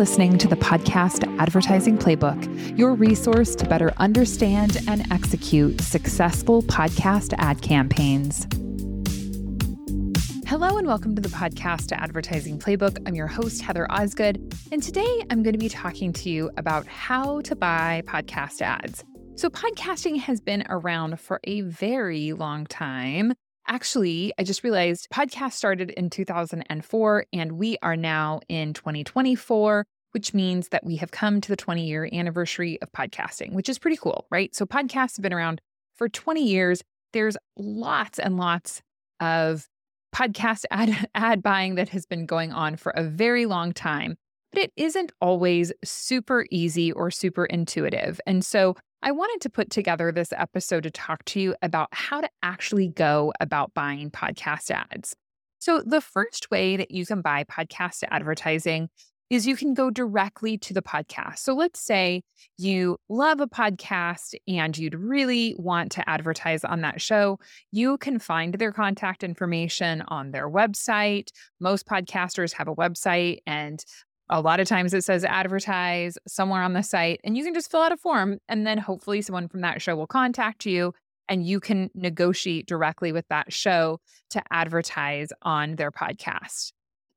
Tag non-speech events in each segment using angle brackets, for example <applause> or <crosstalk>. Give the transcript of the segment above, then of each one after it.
listening to the podcast Advertising Playbook, your resource to better understand and execute successful podcast ad campaigns. Hello, and welcome to the podcast Advertising Playbook. I'm your host, Heather Osgood, and today I'm going to be talking to you about how to buy podcast ads. So, podcasting has been around for a very long time. Actually, I just realized podcast started in 2004 and we are now in 2024, which means that we have come to the 20 year anniversary of podcasting, which is pretty cool, right? So podcasts have been around for 20 years. There's lots and lots of podcast <laughs> ad, ad buying that has been going on for a very long time, but it isn't always super easy or super intuitive. And so I wanted to put together this episode to talk to you about how to actually go about buying podcast ads. So, the first way that you can buy podcast advertising is you can go directly to the podcast. So, let's say you love a podcast and you'd really want to advertise on that show. You can find their contact information on their website. Most podcasters have a website, and a lot of times it says advertise somewhere on the site, and you can just fill out a form. And then hopefully someone from that show will contact you and you can negotiate directly with that show to advertise on their podcast.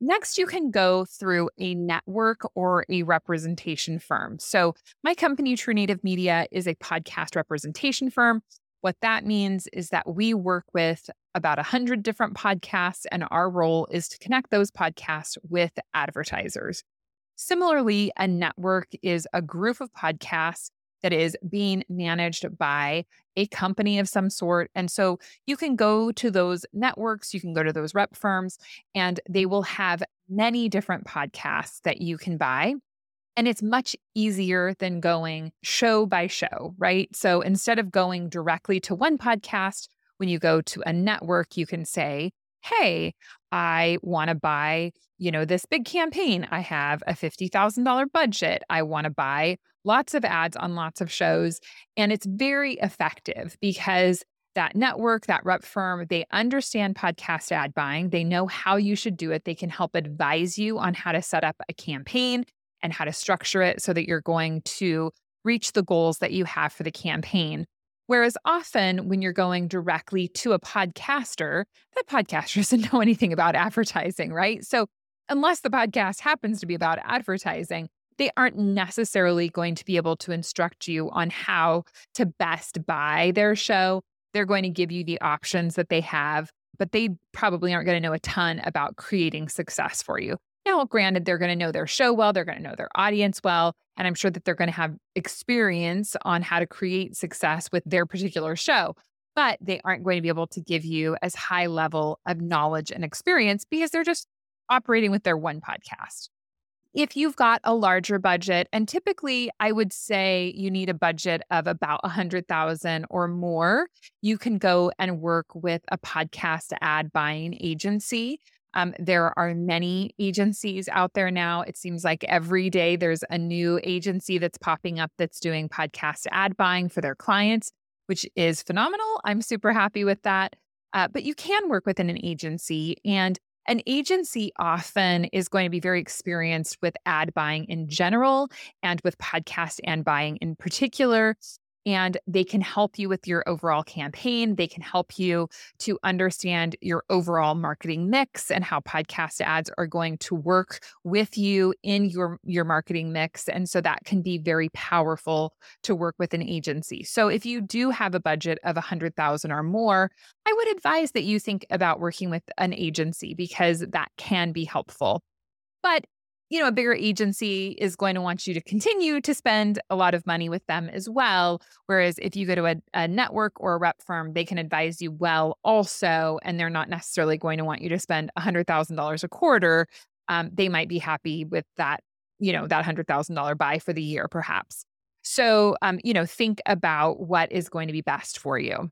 Next, you can go through a network or a representation firm. So, my company, True Native Media, is a podcast representation firm. What that means is that we work with about 100 different podcasts, and our role is to connect those podcasts with advertisers. Similarly, a network is a group of podcasts that is being managed by a company of some sort. And so you can go to those networks, you can go to those rep firms, and they will have many different podcasts that you can buy. And it's much easier than going show by show, right? So instead of going directly to one podcast, when you go to a network, you can say, hey, I want to buy, you know, this big campaign. I have a $50,000 budget. I want to buy lots of ads on lots of shows. And it's very effective because that network, that rep firm, they understand podcast ad buying. They know how you should do it. They can help advise you on how to set up a campaign and how to structure it so that you're going to reach the goals that you have for the campaign. Whereas often when you're going directly to a podcaster, that podcaster <laughs> doesn't know anything about advertising, right? So unless the podcast happens to be about advertising, they aren't necessarily going to be able to instruct you on how to best buy their show. They're going to give you the options that they have, but they probably aren't going to know a ton about creating success for you. Now, granted, they're going to know their show well, they're going to know their audience well, and I'm sure that they're going to have experience on how to create success with their particular show. But they aren't going to be able to give you as high level of knowledge and experience because they're just operating with their one podcast. If you've got a larger budget, and typically I would say you need a budget of about a hundred thousand or more, you can go and work with a podcast ad buying agency um, there are many agencies out there now. It seems like every day there's a new agency that's popping up that's doing podcast ad buying for their clients, which is phenomenal. I'm super happy with that. Uh, but you can work within an agency, and an agency often is going to be very experienced with ad buying in general and with podcast ad buying in particular and they can help you with your overall campaign. They can help you to understand your overall marketing mix and how podcast ads are going to work with you in your your marketing mix and so that can be very powerful to work with an agency. So if you do have a budget of 100,000 or more, I would advise that you think about working with an agency because that can be helpful. But you know, a bigger agency is going to want you to continue to spend a lot of money with them as well. Whereas if you go to a, a, network or a rep firm, they can advise you well also, and they're not necessarily going to want you to spend $100,000 a quarter. Um, they might be happy with that, you know, that $100,000 buy for the year, perhaps. So, um, you know, think about what is going to be best for you.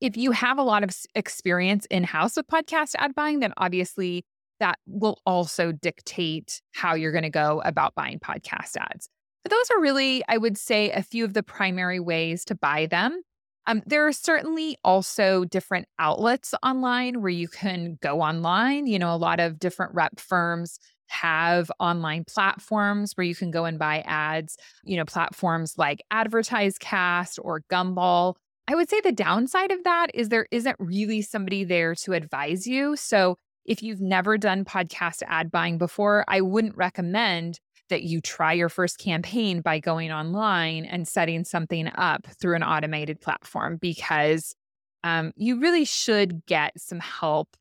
If you have a lot of experience in house with podcast ad buying, then obviously that will also dictate how you're going to go about buying podcast ads. But those are really, I would say, a few of the primary ways to buy them. Um, there are certainly also different outlets online where you can go online. You know, a lot of different rep firms have online platforms where you can go and buy ads, you know, platforms like AdvertiseCast or Gumball. I would say the downside of that is there isn't really somebody there to advise you. So if you've never done podcast ad buying before, I wouldn't recommend that you try your first campaign by going online and setting something up through an automated platform because um, you really should get some help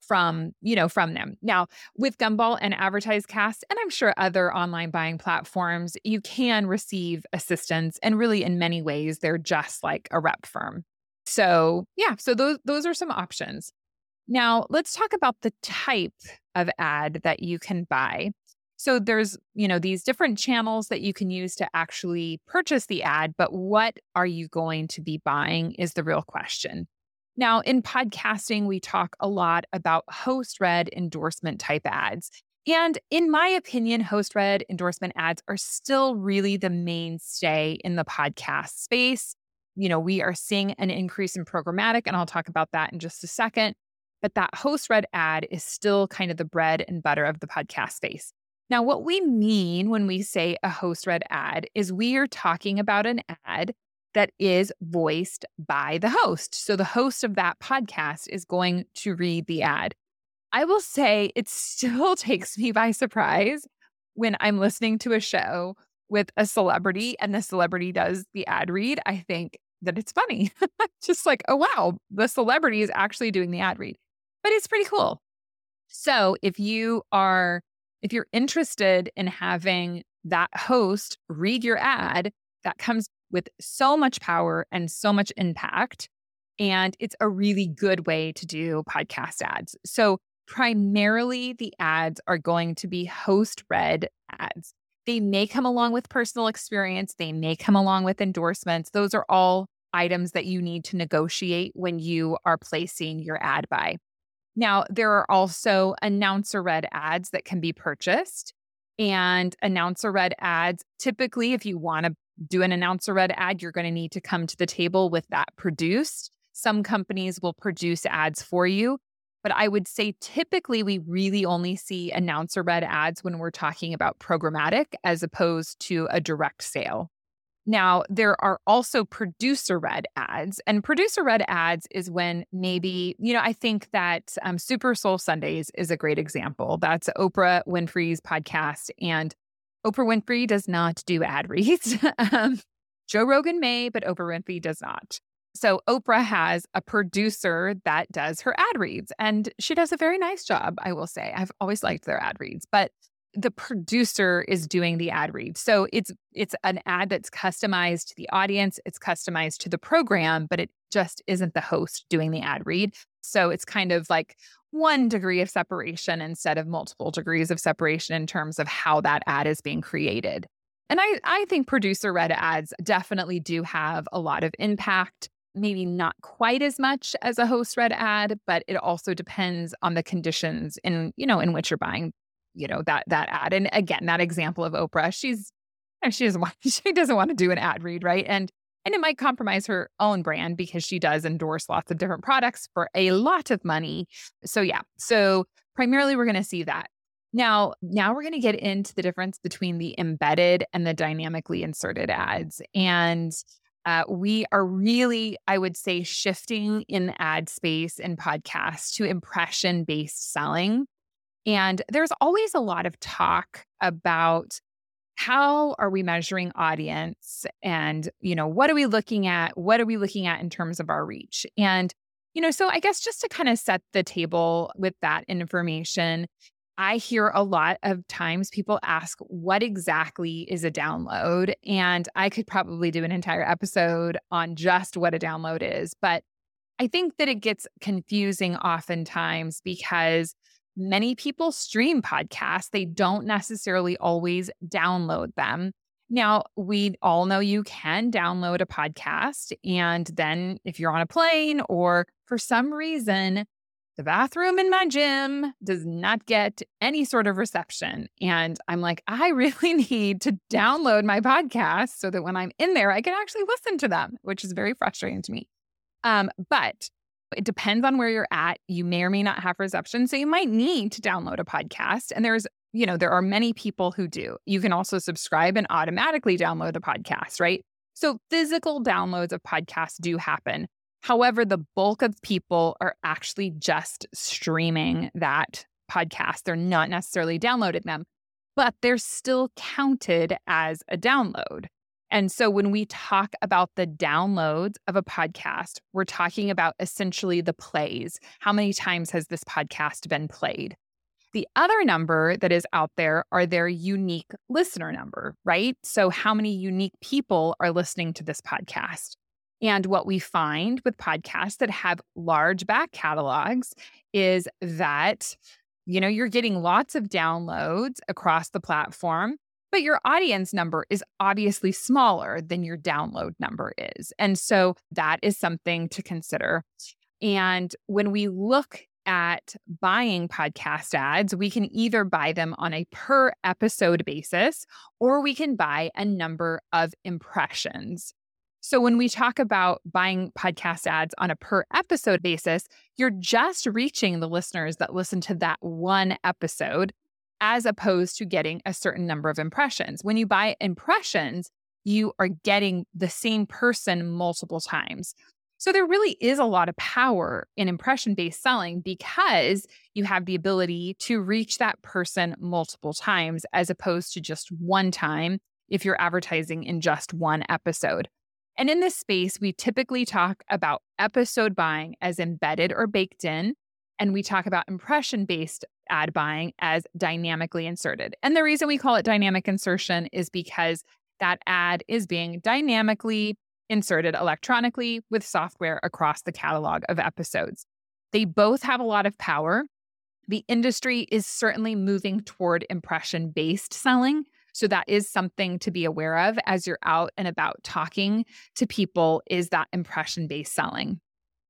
from you know from them. Now with gumball and AdvertiseCast and i'm sure other online buying platforms you can receive assistance and really in many ways they're just like a rep firm. So yeah so those those are some options now let's talk about the type of ad that you can buy so there's, you know, these different channels that you can use to actually purchase the ad, but what are you going to be buying is the real question. Now, in podcasting, we talk a lot about host read endorsement type ads. And in my opinion, host read endorsement ads are still really the mainstay in the podcast space. You know, we are seeing an increase in programmatic, and I'll talk about that in just a second. But that host read ad is still kind of the bread and butter of the podcast space. Now, what we mean when we say a host read ad is we are talking about an ad that is voiced by the host. So the host of that podcast is going to read the ad. I will say it still <laughs> takes me by surprise when I'm listening to a show with a celebrity and the celebrity does the ad read. I think that it's funny. <laughs> Just like, oh, wow, the celebrity is actually doing the ad read. But it's pretty cool. So if you are if you're interested in having that host read your ad, that comes with so much power and so much impact. And it's a really good way to do podcast ads. So, primarily, the ads are going to be host read ads. They may come along with personal experience, they may come along with endorsements. Those are all items that you need to negotiate when you are placing your ad buy. Now, there are also announcer read ads that can be purchased. And announcer read ads, typically, if you want to do an announcer read ad, you're going to need to come to the table with that produced. Some companies will produce ads for you. But I would say typically we really only see announcer read ads when we're talking about programmatic as opposed to a direct sale. Now, there are also producer read ads, and producer read ads is when maybe, you know, I think that um, Super Soul Sundays is a great example. That's Oprah Winfrey's podcast, and Oprah Winfrey does not do ad <laughs> reads. um, Joe Rogan may, but Oprah Winfrey does not. So Oprah has a producer that does her ad reads, and she does a very nice job, I will say. I've always liked their ad reads, but the producer is doing the ad read. So it's it's an ad that's customized to the audience, it's customized to the program, but it just isn't the host doing the ad read. So it's kind of like one degree of separation instead of multiple degrees of separation in terms of how that ad is being created. And I, I think producer read ads definitely do have a lot of impact. Maybe not quite as much as a host read ad, but it also depends on the conditions in, you know, in which you're buying you know that that ad. And again that example of oprah she's she doesn't <laughs> want she doesn't want to do an ad read right? And and it might compromise her own brand because she does endorse lots of different products for a lot of money. So yeah. So primarily we're going to see that. Now now we're going to get into the difference between the embedded and the dynamically inserted ads. And uh, we are really, I would say, shifting in ad space and podcasts to impression based selling. And there's always a lot of talk about how are we measuring audience and you know what are we looking at? What are we looking at in terms of our reach? And you know so i guess just to kind of set the table with that information i hear a lot of times people ask what exactly is a download? And i could probably do an entire episode on just what a download is but i think that it gets confusing oftentimes because Many people stream podcasts, they don't necessarily always download them. Now, we all know you can download a podcast. And then, if you're on a plane or for some reason, the bathroom in my gym does not get any sort of reception. And I'm like, I <laughs> really need to download my podcast so that when I'm in there, I can actually listen to them, which is very frustrating to me. Um, but it depends on where you're at. You may or may not have reception. So you might need to download a podcast. And there's you know, there are many people who do. You can also subscribe and automatically download a podcast, right? So physical downloads of podcasts do happen. However, the bulk of people are actually just streaming that podcast. They're not necessarily downloading them, but they're still counted as a download. And so when we talk about the downloads of a podcast, we're talking about essentially the plays. How many times has this podcast been played? The other number that is out there are their unique listener number, right? So, how many unique people are listening to this podcast? And what we find with podcasts that have large back catalogs is that, you know, you're getting lots of downloads across the platform, but your audience number is obviously smaller than your download number is. And so that is something to consider. And when we look at buying podcast ads, we can either buy them on a per episode basis or we can buy a number of impressions. So, when we talk about buying podcast ads on a per episode basis, you're just reaching the listeners that listen to that one episode as opposed to getting a certain number of impressions. When you buy impressions, you are getting the same person multiple times. So there really is a lot of power in impression based selling because you have the ability to reach that person multiple times as opposed to just one time if you're advertising in just one episode. And in this space, we typically talk about episode buying as embedded or baked in, and we talk about impression based ad buying as dynamically inserted. And the reason we call it dynamic insertion is because that ad is being dynamically inserted electronically with software across the catalog of episodes. They both have a lot of power. The industry is certainly moving toward impression based selling. So that is something to be aware of as you're out and about talking to people is that impression based selling.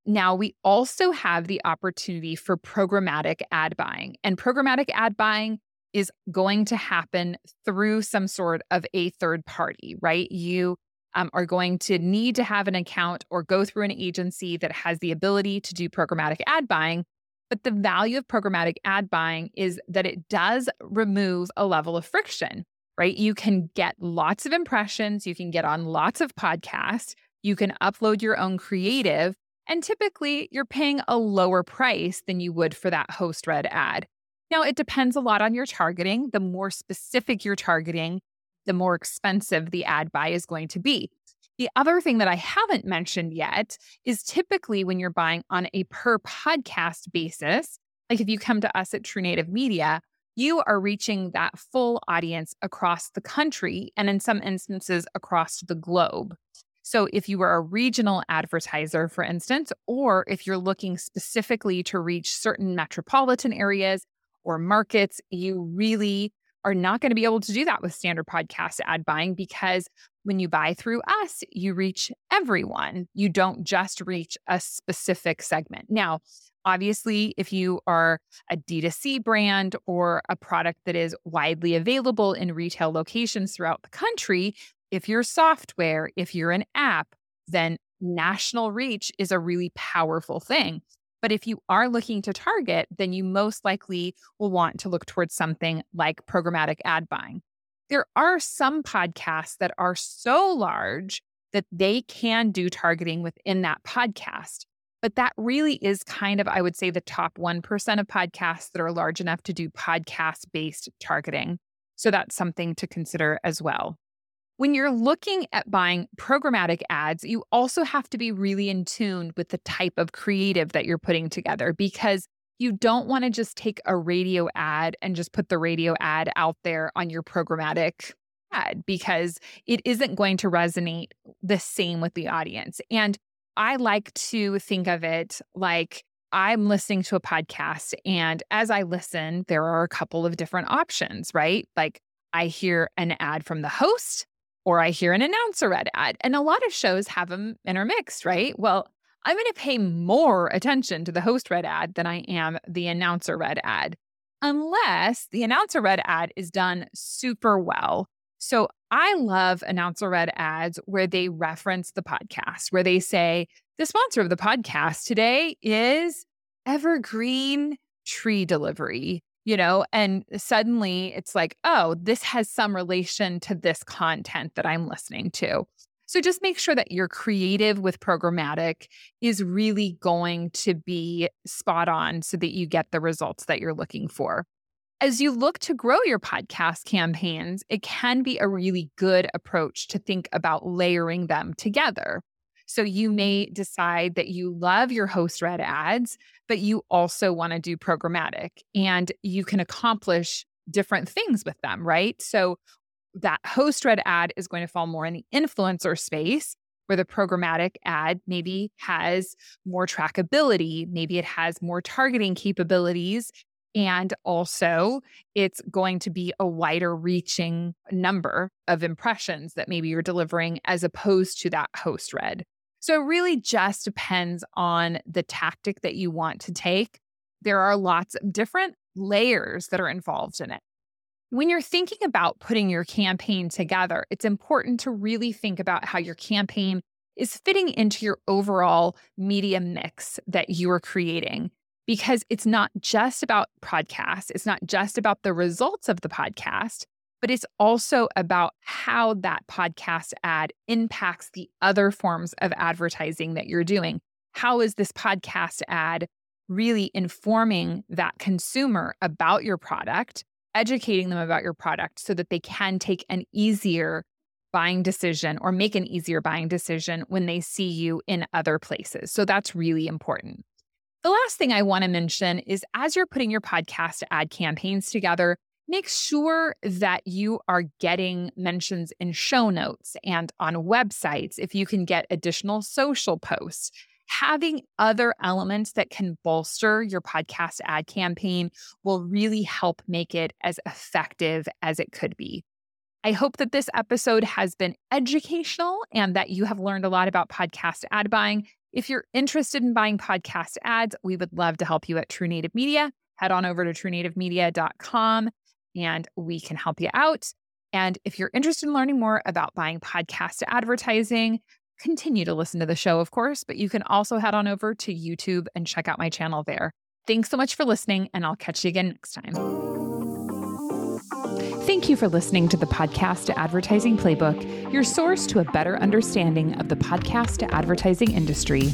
Now, we also have the opportunity for programmatic ad buying, and programmatic ad buying is going to happen through some sort of a third party, right? You um, are going to need to have an account or go through an agency that has the ability to do programmatic ad buying. But the value of programmatic ad buying is that it does remove a level of friction, right? You can get lots of impressions, you can get on lots of podcasts, you can upload your own creative, and typically you're paying a lower price than you would for that host read ad. Now, it depends a lot on your targeting. The more specific you're targeting, the more expensive the ad buy is going to be. The other thing that I haven't mentioned yet is typically when you're buying on a per podcast basis, like if you come to us at True Native Media, you are reaching that full audience across the country and in some instances across the globe. So, if you are a regional advertiser, for instance, or if you're looking specifically to reach certain metropolitan areas or markets, you really are not going to be able to do that with standard podcast ad buying because when you buy through us, you reach everyone. You don't just reach a specific segment. Now, obviously, if you are a D2C brand or a product that is widely available in retail locations throughout the country, if you're software, if you're an app, then national reach is a really powerful thing. But if you are looking to target, then you most likely will want to look towards something like programmatic ad buying. There are some podcasts that are so large that they can do targeting within that podcast. But that really is kind of, I would say, the top 1% of podcasts that are large enough to do podcast based targeting. So that's something to consider as well. When you're looking at buying programmatic ads, you also have to be really in tune with the type of creative that you're putting together because you don't want to just take a radio ad and just put the radio ad out there on your programmatic ad because it isn't going to resonate the same with the audience. And I like to think of it like I'm listening to a podcast, and as I listen, there are a couple of different options, right? Like I hear an ad from the host or I hear an announcer read ad. And a lot of shows have them intermixed, right? Well, I'm going to pay more attention to the host read ad than I am the announcer read ad, unless the announcer read ad is done super well. So I love announcer read ads where they reference the podcast, where they say, the sponsor of the podcast today is Evergreen Tree Delivery. You know, and suddenly it's like, oh, this has some relation to this content that I'm listening to. So just make sure that your creative with programmatic is really going to be spot on so that you get the results that you're looking for. As you look to grow your podcast campaigns, it can be a really good approach to think about layering them together. So you may decide that you love your host read ads, but you also want to do programmatic and you can accomplish different things with them, right? So that host read ad is going to fall more in the influencer space where the programmatic ad maybe has more trackability, maybe it has more targeting capabilities. And also, it's going to be a wider reaching number of impressions that maybe you're delivering as opposed to that host read. So it really just depends on the tactic that you want to take. There are lots of different layers that are involved in it. When you're thinking about putting your campaign together, it's important to really think about how your campaign is fitting into your overall media mix that you are creating because it's not just about podcasts, it's not just about the results of the podcast, but it's also about how that podcast ad impacts the other forms of advertising that you're doing. How is this podcast ad really informing that consumer about your product? educating them about your product so that they can take an easier buying decision or make an easier buying decision when they see you in other places. So that's really important. The last thing I want to mention is as you're putting your podcast ad campaigns together, make sure that you are getting mentions in show notes and on websites if you can get additional social posts having other elements that can bolster your podcast ad campaign will really help make it as effective as it could be. I hope that this episode has been educational and that you have learned a lot about podcast ad buying. If you're interested in buying podcast ads, we would love to help you at True Native Media. Head on over to truenativemedia.com and we can help you out. And if you're interested in learning more about buying podcast advertising, continue to listen to the show, of course, but you can also head on over to YouTube and check out my channel there. Thanks so much for listening, and I'll catch you again next time. Thank you for listening to the Podcast to Advertising Playbook, your source to a better understanding of the podcast to advertising industry.